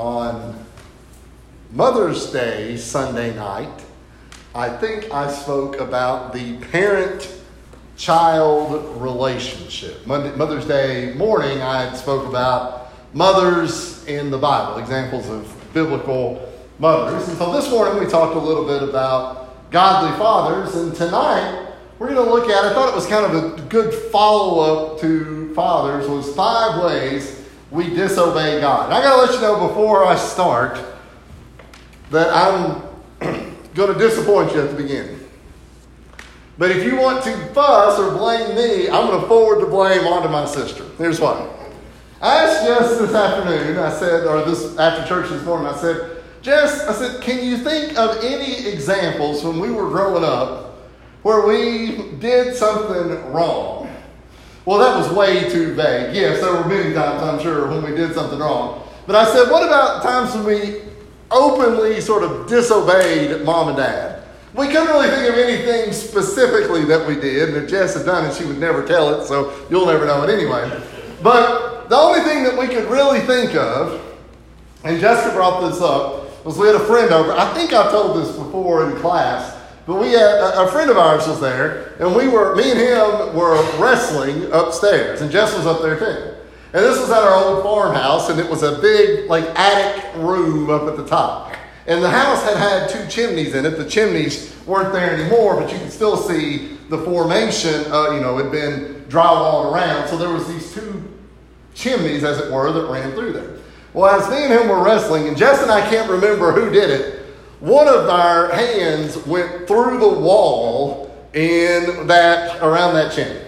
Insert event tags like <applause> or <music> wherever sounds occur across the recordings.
on Mother's Day Sunday night, I think I spoke about the parent child relationship. Monday, Mother's Day morning, I spoke about mothers in the Bible, examples of biblical mothers. And so this morning we talked a little bit about godly fathers, and tonight we're going to look at, I thought it was kind of a good follow up to fathers, was five ways we disobey God. And I got to let you know before I start that I'm <clears throat> going to disappoint you at the beginning. But if you want to fuss or blame me, I'm going to forward the blame onto my sister. Here's why. I asked Jess this afternoon, I said, or this after church this morning, I said, Jess, I said, can you think of any examples when we were growing up where we did something wrong well, that was way too vague. Yes, there were many times, I'm sure, when we did something wrong. But I said, what about times when we openly sort of disobeyed mom and dad? We couldn't really think of anything specifically that we did, and if Jess had done it, she would never tell it, so you'll never know it anyway. But the only thing that we could really think of, and Jessica brought this up, was we had a friend over. I think I've told this before in class but we had a, a, friend of ours was there, and we were, me and him were wrestling upstairs, and Jess was up there too. And this was at our old farmhouse, and it was a big, like, attic room up at the top. And the house had had two chimneys in it. The chimneys weren't there anymore, but you could still see the formation, uh, you know, had been drywalled around. So there was these two chimneys, as it were, that ran through there. Well, as me and him were wrestling, and Jess and I can't remember who did it, one of our hands went through the wall in that around that chimney.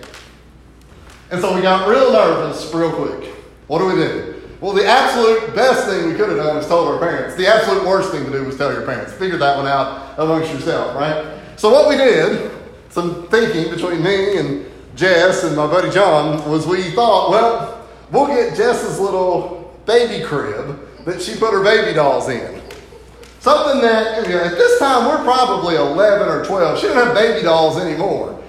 And so we got real nervous real quick. What do we do? Well, the absolute best thing we could have done is told our parents. The absolute worst thing to do was tell your parents. Figure that one out amongst yourself, right? So what we did, some thinking between me and Jess and my buddy John, was we thought, well, we'll get Jess's little baby crib that she put her baby dolls in. Something that, you know, at this time, we're probably 11 or 12. She didn't have baby dolls anymore.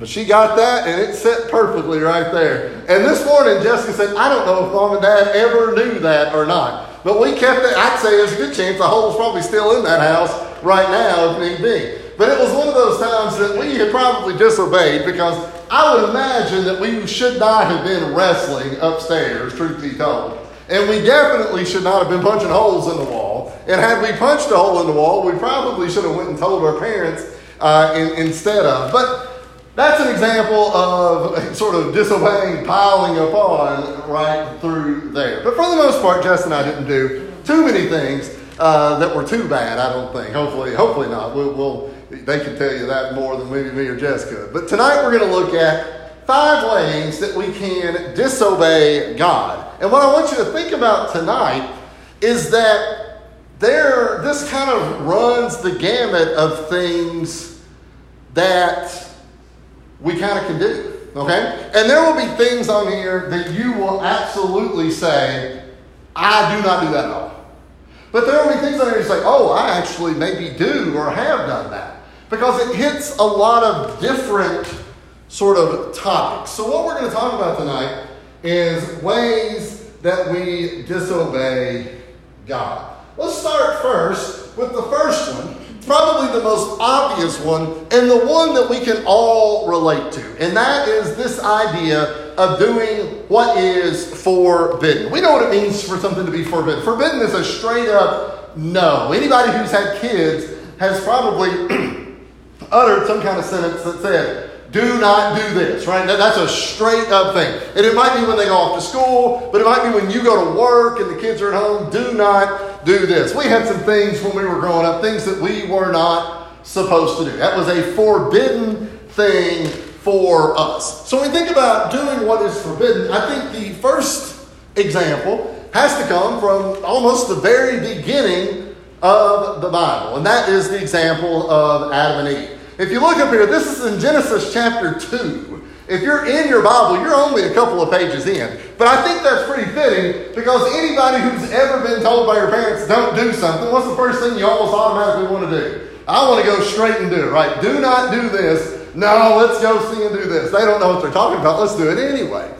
But she got that and it set perfectly right there. And this morning, Jessica said, I don't know if mom and dad ever knew that or not. But we kept it. I'd say there's a good chance the hole's probably still in that house right now if need be. But it was one of those times that we had probably disobeyed because I would imagine that we should not have been wrestling upstairs, truth be told. And we definitely should not have been punching holes in the wall. And had we punched a hole in the wall, we probably should have went and told our parents uh, in, instead of. But that's an example of <laughs> sort of disobeying, piling upon right through there. But for the most part, Jess and I didn't do too many things uh, that were too bad. I don't think. Hopefully, hopefully not. We'll, we'll, they can tell you that more than maybe me or Jess could. But tonight we're going to look at five ways that we can disobey God. And what I want you to think about tonight is that there, this kind of runs the gamut of things that we kind of can do. Okay? And there will be things on here that you will absolutely say, I do not do that at all. But there will be things on here you say, oh, I actually maybe do or have done that. Because it hits a lot of different sort of topics. So, what we're going to talk about tonight is ways that we disobey God. Let's start first with the first one, probably the most obvious one, and the one that we can all relate to. And that is this idea of doing what is forbidden. We know what it means for something to be forbidden. Forbidden is a straight up no. Anybody who's had kids has probably <clears throat> uttered some kind of sentence that said, do not do this, right? That's a straight up thing. And it might be when they go off to school, but it might be when you go to work and the kids are at home. Do not do this. We had some things when we were growing up, things that we were not supposed to do. That was a forbidden thing for us. So when we think about doing what is forbidden, I think the first example has to come from almost the very beginning of the Bible, and that is the example of Adam and Eve. If you look up here, this is in Genesis chapter 2. If you're in your Bible, you're only a couple of pages in. But I think that's pretty fitting because anybody who's ever been told by your parents, don't do something, what's the first thing you almost automatically want to do? I want to go straight and do it, right? Do not do this. No, let's go see and do this. They don't know what they're talking about. Let's do it anyway.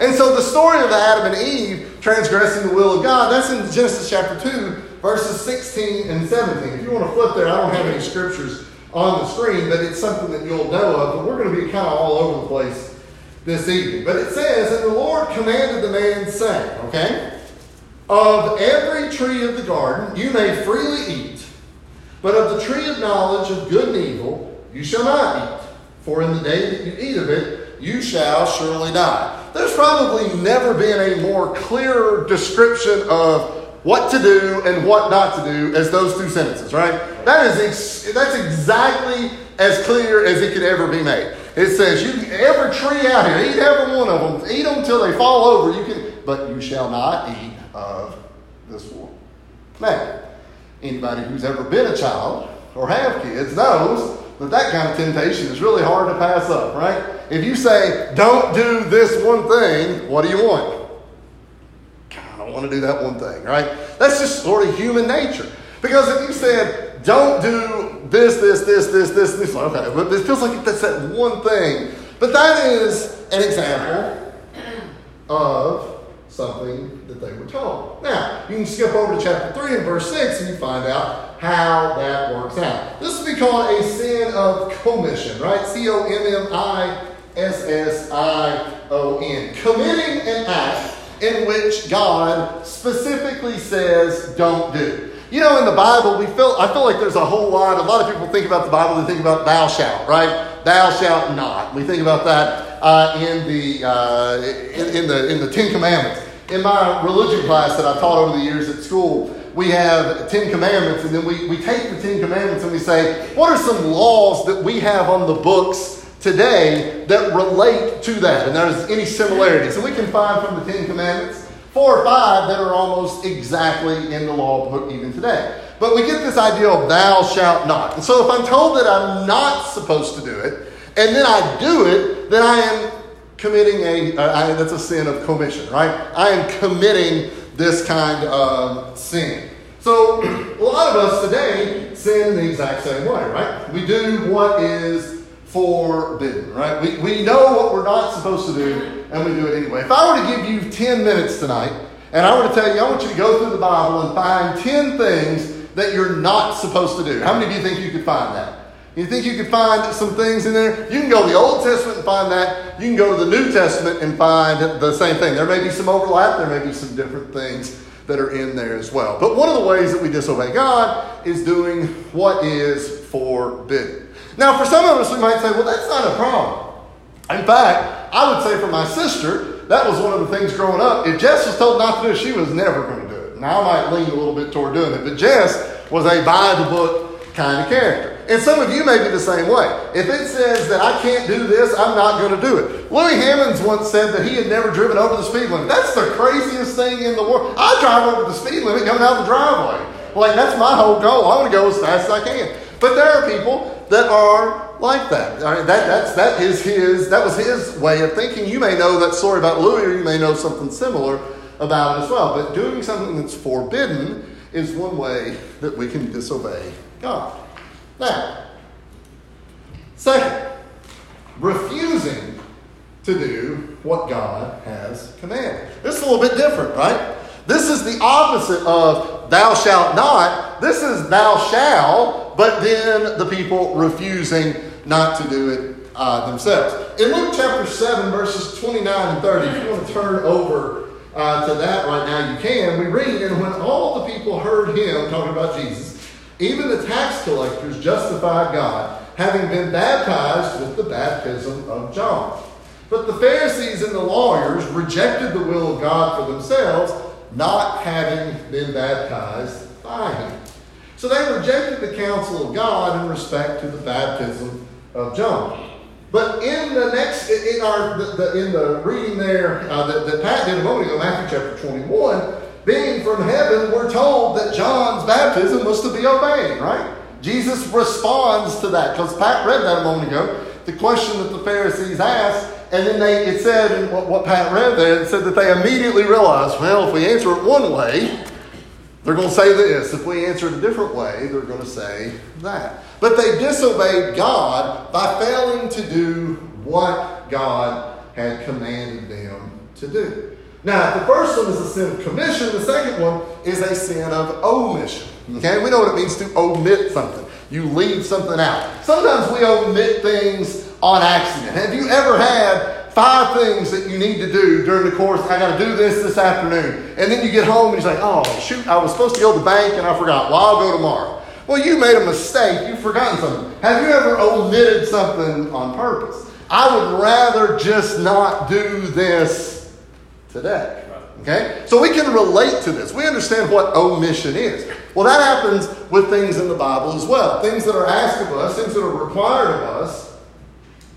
And so the story of Adam and Eve transgressing the will of God. That's in Genesis chapter 2, verses 16 and 17. If you want to flip there, I don't have any scriptures on the screen, but it's something that you'll know of. But we're going to be kind of all over the place this evening. But it says, And the Lord commanded the man, saying, okay, of every tree of the garden you may freely eat, but of the tree of knowledge of good and evil you shall not eat. For in the day that you eat of it, you shall surely die. There's probably never been a more clear description of what to do and what not to do as those two sentences, right? That is ex- that's exactly as clear as it could ever be made. It says, "You every tree out here, eat every one of them, eat them until they fall over. You can, but you shall not eat of this one." Now, anybody who's ever been a child or have kids knows that that kind of temptation is really hard to pass up, right? If you say, "Don't do this one thing," what do you want? I want to do that one thing, right? That's just sort of human nature. Because if you said, don't do this, this, this, this, this, this, okay, but it feels like that's that one thing. But that is an example of something that they were told. Now, you can skip over to chapter 3 and verse 6 and you find out how that works out. This would be called a sin of commission, right? C O M M I S S I O N. Committing an act in which God specifically says don't do. You know, in the Bible, we feel I feel like there's a whole lot. A lot of people think about the Bible. They think about "thou shalt," right? "Thou shalt not." We think about that uh, in the uh, in, in, the in the Ten Commandments. In my religion class that I've taught over the years at school, we have Ten Commandments, and then we, we take the Ten Commandments and we say, what are some laws that we have on the books today that relate to that? And there's any similarities. So we can find from the Ten Commandments four or five that are almost exactly in the law book even today. But we get this idea of thou shalt not. And so if I'm told that I'm not supposed to do it, and then I do it, then I am committing a, uh, I, that's a sin of commission, right? I am committing this kind of sin. So <clears throat> a lot of us today sin the exact same way, right? We do what is forbidden, right? We, we know what we're not supposed to do, and we do it anyway. If I were to give you 10 minutes tonight, and I were to tell you, I want you to go through the Bible and find 10 things that you're not supposed to do, how many of you think you could find that? You think you could find some things in there? You can go to the Old Testament and find that. You can go to the New Testament and find the same thing. There may be some overlap, there may be some different things that are in there as well. But one of the ways that we disobey God is doing what is forbidden. Now, for some of us, we might say, well, that's not a problem. In fact, I would say for my sister, that was one of the things growing up. If Jess was told not to do it, she was never going to do it. Now, I might lean a little bit toward doing it, but Jess was a by the book kind of character. And some of you may be the same way. If it says that I can't do this, I'm not going to do it. Louis Hammonds once said that he had never driven over the speed limit. That's the craziest thing in the world. I drive over the speed limit coming out the driveway. Like, that's my whole goal. I want to go as fast as I can. But there are people that are like that. I mean, that, that's, that, is his, that was his way of thinking. You may know that story about Louis, or you may know something similar about it as well. But doing something that's forbidden is one way that we can disobey God. Now, second, refusing to do what God has commanded. This is a little bit different, right? This is the opposite of thou shalt not. This is thou shall, but then the people refusing not to do it uh, themselves. In Luke chapter 7, verses 29 and 30, if you want to turn over uh, to that right now, you can. We read, And when all the people heard him, talking about Jesus, even the tax collectors justified God, having been baptized with the baptism of John. But the Pharisees and the lawyers rejected the will of God for themselves, not having been baptized by him. So they rejected the counsel of God in respect to the baptism of John. But in the next, in our, the, the, in the reading there uh, that, that Pat did a moment ago, Matthew chapter 21, being from heaven, we're told that John's baptism was to be obeyed, right? Jesus responds to that because Pat read that a moment ago. The question that the Pharisees asked, and then they it said in what, what Pat read there, it said that they immediately realized, well, if we answer it one way, they're going to say this. If we answer it a different way, they're going to say that. But they disobeyed God by failing to do what God had commanded them to do. Now, the first one is a sin of commission. The second one is a sin of omission. Okay, we know what it means to omit something. You leave something out. Sometimes we omit things on accident. Have you ever had five things that you need to do during the course? I got to do this this afternoon. And then you get home and you're like, oh, shoot, I was supposed to go to the bank and I forgot. Well, I'll go tomorrow. Well, you made a mistake. You've forgotten something. Have you ever omitted something on purpose? I would rather just not do this today. Okay? So we can relate to this. We understand what omission is. Well, that happens with things in the Bible as well. Things that are asked of us, things that are required of us,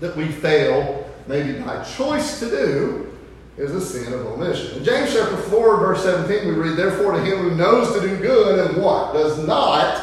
that we fail, maybe by choice to do, is a sin of omission. In James chapter 4, verse 17, we read, Therefore, to him who knows to do good and what? Does not,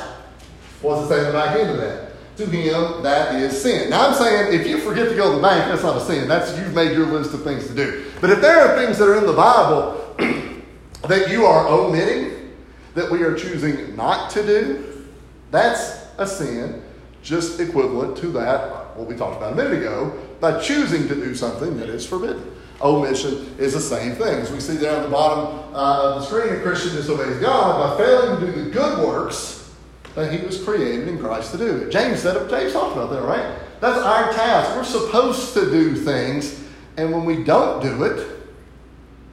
what's it say in the back end of that? To him, that is sin. Now, I'm saying if you forget to go to the bank, that's not a sin. That's you've made your list of things to do. But if there are things that are in the Bible <clears throat> that you are omitting, that we are choosing not to do, that's a sin, just equivalent to that, what we talked about a minute ago, by choosing to do something that is forbidden. Omission is the same thing. As we see there on the bottom uh, of the screen, a Christian disobeys God by failing to do the good works that he was created in Christ to do. James said James talked about that, right? That's our task. We're supposed to do things, and when we don't do it,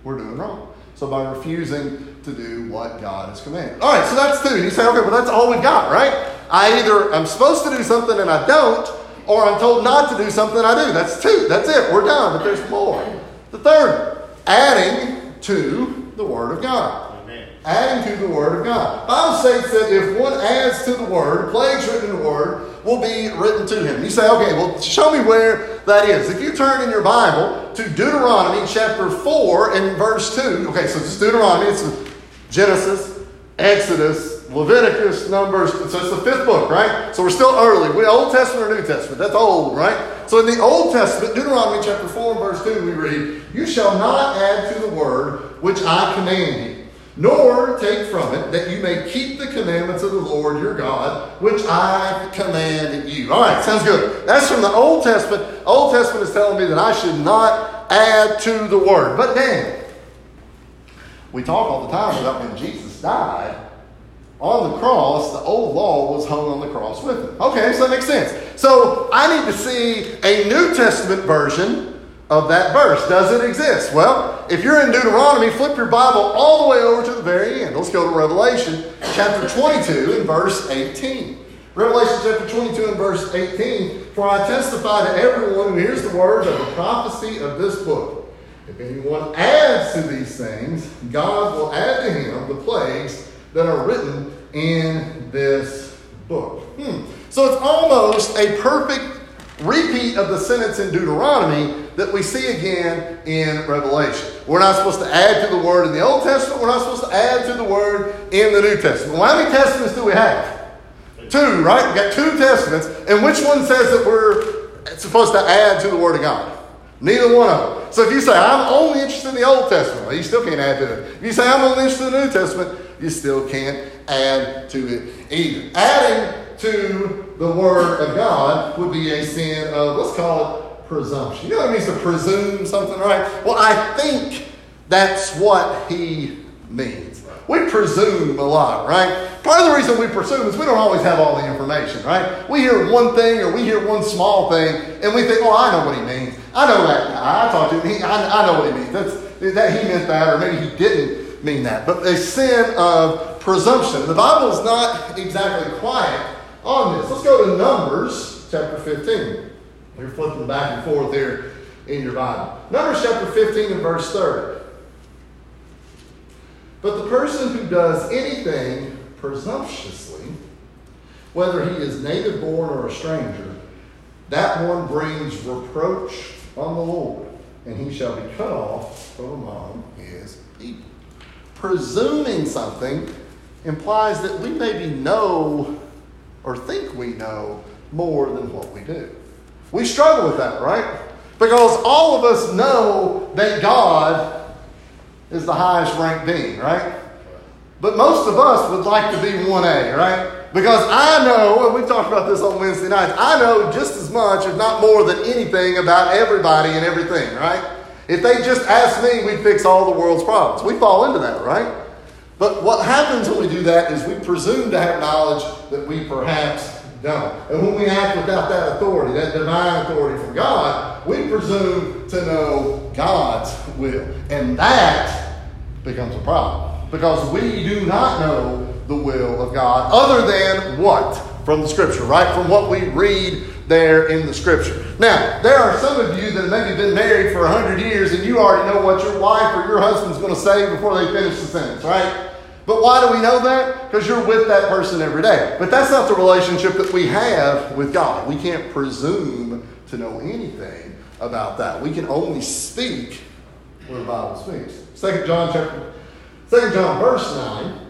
we're doing wrong. So by refusing to do what God has commanded. All right, so that's two. You say, okay, well that's all we got, right? I either I'm supposed to do something and I don't, or I'm told not to do something I do. That's two. That's it. We're done. But there's more. The third, adding to the Word of God. Adding to the Word of God. Bible states that if one adds to the Word, plagues written in the Word will be written to him. You say, okay, well, show me where that is. If you turn in your Bible to Deuteronomy chapter 4 and verse 2, okay, so it's Deuteronomy, it's Genesis, Exodus, Leviticus, Numbers, so it's the fifth book, right? So we're still early. We Old Testament or New Testament? That's old, right? So in the Old Testament, Deuteronomy chapter 4 and verse 2, we read, You shall not add to the word which I command you nor take from it, that you may keep the commandments of the Lord your God, which I command you. All right, sounds good. That's from the Old Testament. Old Testament is telling me that I should not add to the word. But then, we talk all the time about when Jesus died on the cross, the old law was hung on the cross with him. Okay, so that makes sense. So I need to see a New Testament version of that verse. Does it exist? Well, if you're in Deuteronomy, flip your Bible all the way over to the very end. Let's go to Revelation chapter 22 and verse 18. Revelation chapter 22 and verse 18. For I testify to everyone who hears the words of the prophecy of this book. If anyone adds to these things, God will add to him the plagues that are written in this book. Hmm. So it's almost a perfect repeat of the sentence in Deuteronomy that we see again in Revelation. We're not supposed to add to the word in the Old Testament, we're not supposed to add to the word in the New Testament. Well, how many testaments do we have? Two, right? We've got two testaments, and which one says that we're supposed to add to the Word of God? Neither one of them. So if you say, I'm only interested in the Old Testament, well, you still can't add to it. If you say, I'm only interested in the New Testament, you still can't add to it either. Adding to the Word of God would be a sin of, let's call it presumption. You know what it means to presume something, right? Well, I think that's what he means. We presume a lot, right? Part of the reason we presume is we don't always have all the information, right? We hear one thing or we hear one small thing and we think, oh, I know what he means. I know that. I talked to him. He, I, I know what he means. That's, that he meant that or maybe he didn't mean that. But a sin of presumption. The Bible is not exactly quiet on this. Let's go to Numbers chapter 15. You're flipping back and forth here in your Bible. Numbers chapter 15 and verse 30. But the person who does anything presumptuously, whether he is native born or a stranger, that one brings reproach on the Lord, and he shall be cut off from among his. Presuming something implies that we maybe know or think we know more than what we do. We struggle with that, right? Because all of us know that God is the highest ranked being, right? But most of us would like to be 1A, right? Because I know, and we talked about this on Wednesday nights, I know just as much, if not more than anything about everybody and everything, right? If they just asked me, we'd fix all the world's problems. We fall into that, right? But what happens when we do that is we presume to have knowledge that we perhaps don't. And when we act without that authority, that divine authority from God, we presume to know God's will. And that becomes a problem because we do not know the will of God other than what? From the scripture, right? From what we read there in the scripture. Now, there are some of you that have maybe been married for 100 years and you already know what your wife or your husband's going to say before they finish the sentence, right? But why do we know that? Because you're with that person every day. But that's not the relationship that we have with God. We can't presume to know anything about that. We can only speak where the Bible speaks. Second John chapter, Second John verse 9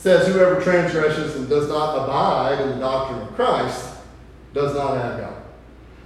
says, Whoever transgresses and does not abide in the doctrine of Christ does not have God.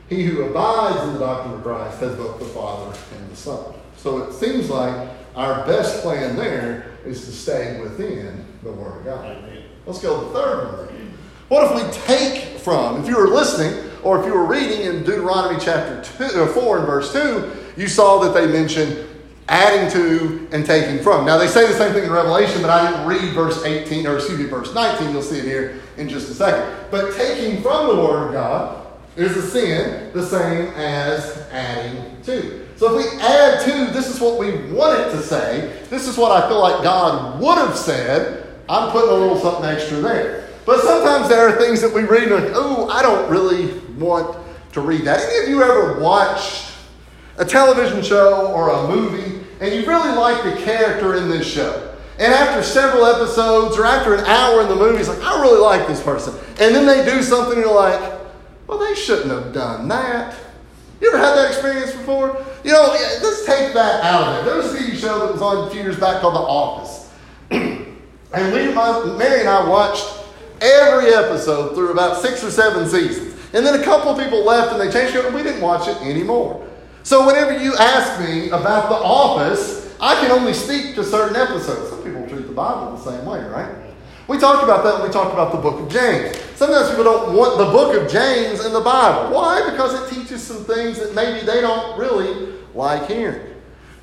He who abides in the doctrine of Christ has both the Father and the Son. So it seems like our best plan there is to stay within the Word of God. Amen. Let's go to the third one. What if we take from, if you were listening, or if you were reading in Deuteronomy chapter two, uh, 4 and verse 2, you saw that they mentioned adding to and taking from. Now, they say the same thing in Revelation, but I didn't read verse 18, or excuse me, verse 19. You'll see it here in just a second. But taking from the Word of God is a sin the same as adding to. So if we add to, this is what we want it to say. This is what I feel like God would have said. I'm putting a little something extra there. But sometimes there are things that we read and like, oh, I don't really want to read that. Any of you ever watched a television show or a movie and you really like the character in this show? And after several episodes or after an hour in the movie, it's like, I really like this person. And then they do something you're like, well, they shouldn't have done that. You ever had that experience before? You know, let's take that out of it. There was a TV show that was on a few years back called The Office. <clears throat> and we, my, Mary and I watched every episode through about six or seven seasons. And then a couple of people left and they changed it and we didn't watch it anymore. So whenever you ask me about The Office, I can only speak to certain episodes. Some people treat the Bible the same way, right? We talked about that when we talked about the book of James. Sometimes people don't want the book of James in the Bible. Why? Because it teaches some things that maybe they don't really like hearing.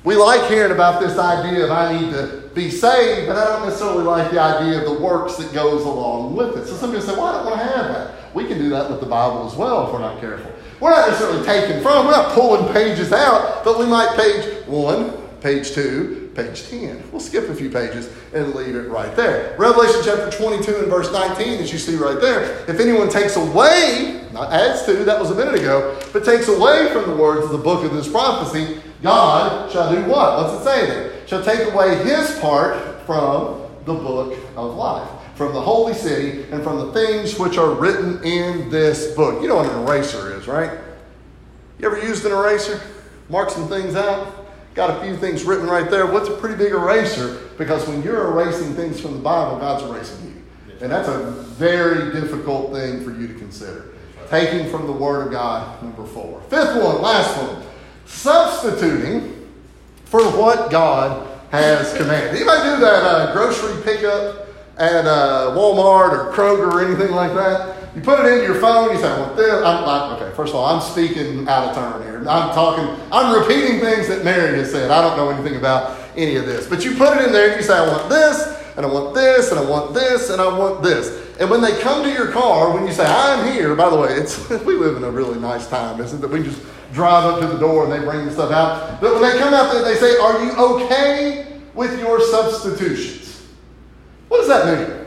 We like hearing about this idea of I need to be saved, but I don't necessarily like the idea of the works that goes along with it. So some people say, well, I don't want to have that. We can do that with the Bible as well if we're not careful. We're not necessarily taking from, we're not pulling pages out, but we might page one, page two, page 10. We'll skip a few pages and leave it right there. Revelation chapter 22 and verse 19, as you see right there, if anyone takes away, not adds to, that was a minute ago, but takes away from the words of the book of this prophecy, God shall do what? What's it say there? Shall take away his part from the book of life, from the holy city, and from the things which are written in this book. You know what an eraser is, right? You ever used an eraser? Mark some things out? got a few things written right there. What's a pretty big eraser? Because when you're erasing things from the Bible, God's erasing you. And that's a very difficult thing for you to consider. Taking from the Word of God, number four. Fifth one, last one. Substituting for what God has commanded. Anybody do that uh, grocery pickup at uh, Walmart or Kroger or anything like that? You put it into your phone, you say, well, this, I'm like, okay, first of all, I'm speaking out of turn here. I'm talking, I'm repeating things that Mary has said. I don't know anything about any of this. But you put it in there and you say, I want this, and I want this, and I want this, and I want this. And when they come to your car, when you say, I'm here, by the way, it's <laughs> we live in a really nice time, isn't it? That we just drive up to the door and they bring the stuff out. But when they come out there, they say, Are you okay with your substitutions? What does that mean?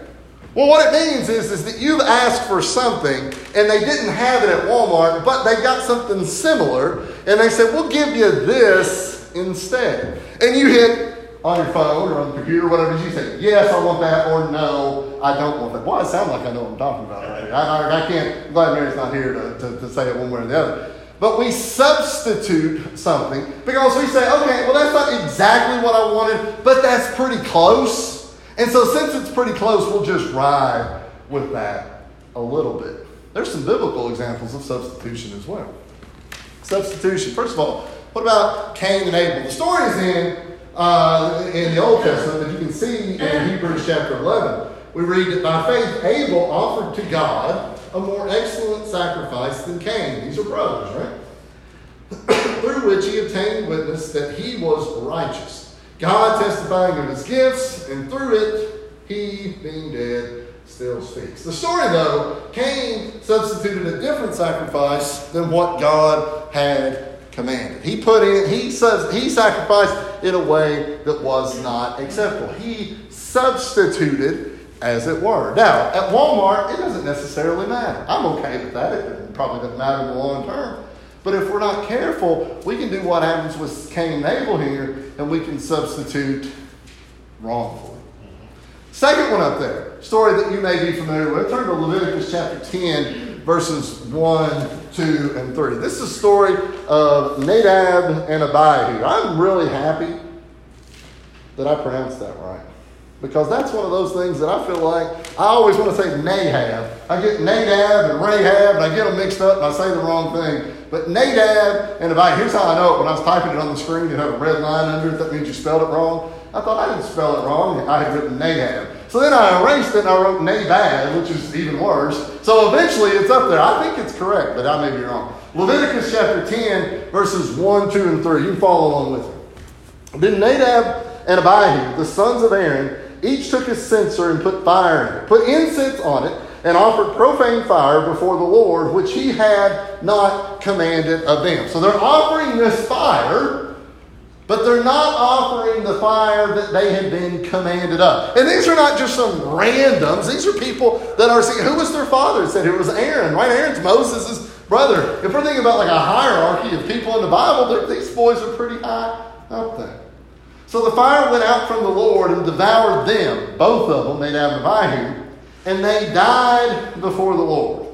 Well, what it means is, is that you've asked for something and they didn't have it at Walmart, but they got something similar, and they said, We'll give you this instead. And you hit on your phone or on the computer, whatever, you say, Yes, I want that, or No, I don't want that. Well, it sounds like I know what I'm talking about I, I, I can't, I'm glad Mary's not here to, to, to say it one way or the other. But we substitute something because we say, okay, well, that's not exactly what I wanted, but that's pretty close. And so, since it's pretty close, we'll just ride with that a little bit. There's some biblical examples of substitution as well. Substitution. First of all, what about Cain and Abel? The story is in uh, in the Old Testament, but you can see in Hebrews chapter 11. We read that by faith, Abel offered to God a more excellent sacrifice than Cain. These are brothers, right? <clears throat> through which he obtained witness that he was righteous. God testifying of his gifts, and through it, he, being dead, still speaks. The story, though, Cain substituted a different sacrifice than what God had commanded. He put in, he says, he sacrificed in a way that was not acceptable. He substituted, as it were. Now, at Walmart, it doesn't necessarily matter. I'm okay with that. It probably doesn't matter in the long term. But if we're not careful, we can do what happens with Cain and Abel here, and we can substitute wrongfully. Second one up there, story that you may be familiar with. Turn to Leviticus chapter 10, verses 1, 2, and 3. This is a story of Nadab and Abihu. I'm really happy that I pronounced that right. Because that's one of those things that I feel like I always want to say Nahab. I get Nadab and Rahab, and I get them mixed up, and I say the wrong thing. But Nadab and Abihu, here's how I know it. When I was typing it on the screen, it had a red line under it. That means you spelled it wrong. I thought I didn't spell it wrong. I had written Nadab. So then I erased it and I wrote Nabad, which is even worse. So eventually it's up there. I think it's correct, but I may be wrong. Leviticus chapter 10, verses 1, 2, and 3. You follow along with me. Then Nadab and Abihu, the sons of Aaron, each took his censer and put fire in it, put incense on it, and offered profane fire before the Lord, which he had not commanded of them. So they're offering this fire, but they're not offering the fire that they had been commanded of. And these are not just some randoms. These are people that are seeing who was their father? It said it was Aaron, right? Aaron's Moses' brother. If we're thinking about like a hierarchy of people in the Bible, these boys are pretty high up there. So the fire went out from the Lord and devoured them, both of them, Nadab and Abihu, and they died before the Lord.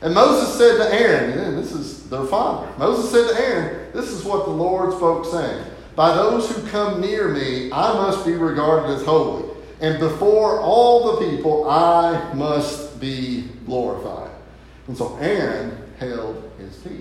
And Moses said to Aaron, and this is their father, Moses said to Aaron, This is what the Lord spoke, saying, By those who come near me, I must be regarded as holy, and before all the people, I must be glorified. And so Aaron held his peace.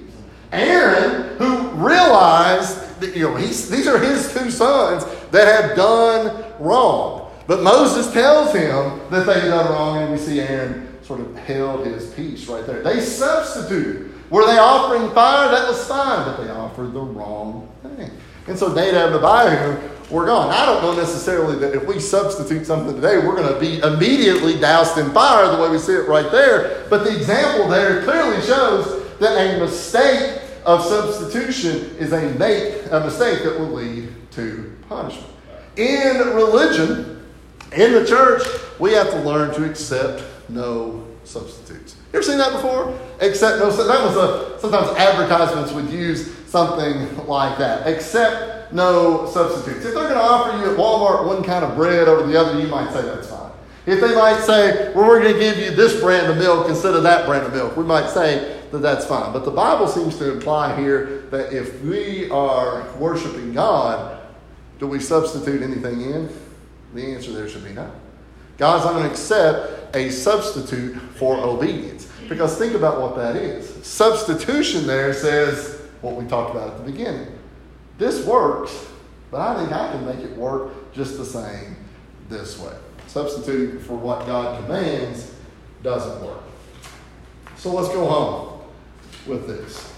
Aaron, who realized that, you know, these are his two sons that have done wrong. But Moses tells him that they've done wrong, and we see Aaron sort of held his peace right there. They substituted. Were they offering fire? That was fine, but they offered the wrong thing. And so Nadab and Abihu were gone. I don't know necessarily that if we substitute something today, we're going to be immediately doused in fire the way we see it right there. But the example there clearly shows that a mistake of substitution is a, make, a mistake that will lead to punishment. In religion, in the church, we have to learn to accept no substitutes. You ever seen that before? Accept no. That was a sometimes advertisements would use something like that. Accept no substitutes. If they're going to offer you at Walmart one kind of bread over the other, you might say that's fine. If they might say, well, we're going to give you this brand of milk instead of that brand of milk, we might say that that's fine. But the Bible seems to imply here that if we are worshiping God, do we substitute anything in? The answer there should be no. God's not going to accept a substitute for obedience. Because think about what that is. Substitution there says what we talked about at the beginning. This works, but I think I can make it work just the same this way. Substituting for what God commands doesn't work. So let's go home with this.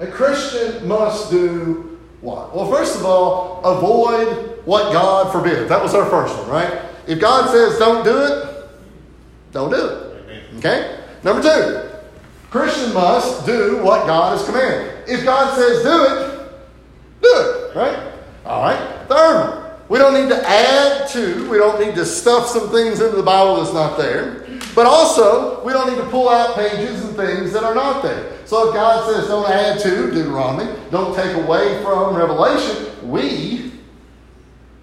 A Christian must do what? Well, first of all, avoid what God forbids. That was our first one, right? If God says don't do it, don't do it. Okay? Number two, Christian must do what God has commanded. If God says do it, do it, right? All right. Third we don't need to add to, we don't need to stuff some things into the Bible that's not there. But also, we don't need to pull out pages and things that are not there. So if God says don't add to Deuteronomy, don't take away from Revelation, we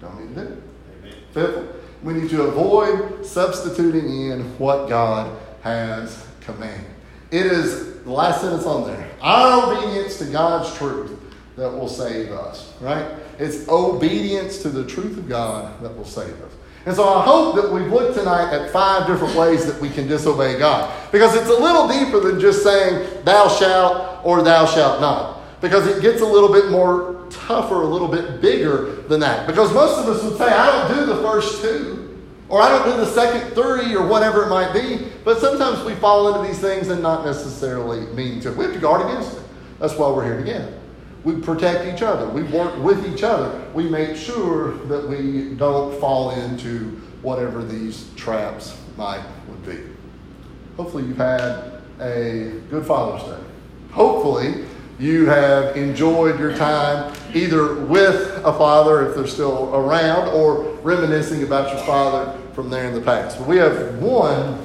don't need to do it. Fifth, we need to avoid substituting in what God has commanded. It is the last sentence on there. Our obedience to God's truth that will save us, right? It's obedience to the truth of God that will save us. And so I hope that we've looked tonight at five different ways that we can disobey God. Because it's a little deeper than just saying, thou shalt or thou shalt not. Because it gets a little bit more tougher, a little bit bigger than that. Because most of us would say, I don't do the first two, or I don't do the second three, or whatever it might be. But sometimes we fall into these things and not necessarily mean to. We have to guard against it. That's why we're here together. we protect each other. We work with each other. We make sure that we don't fall into whatever these traps might would be. Hopefully, you've had a good Father's Day. Hopefully, you have enjoyed your time either with a father, if they're still around, or reminiscing about your father from there in the past. But we have one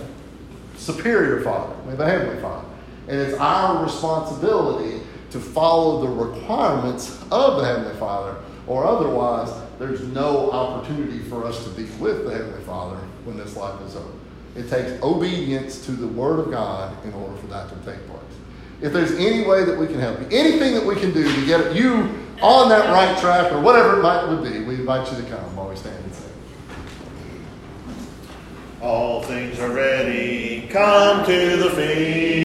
superior father, we have a heavenly father. And it's our responsibility to follow the requirements of the Heavenly Father, or otherwise, there's no opportunity for us to be with the Heavenly Father when this life is over. It takes obedience to the Word of God in order for that to take place. If there's any way that we can help you, anything that we can do to get you on that right track or whatever it might would be, we invite you to come while we stand and sing. All things are ready. Come to the feast.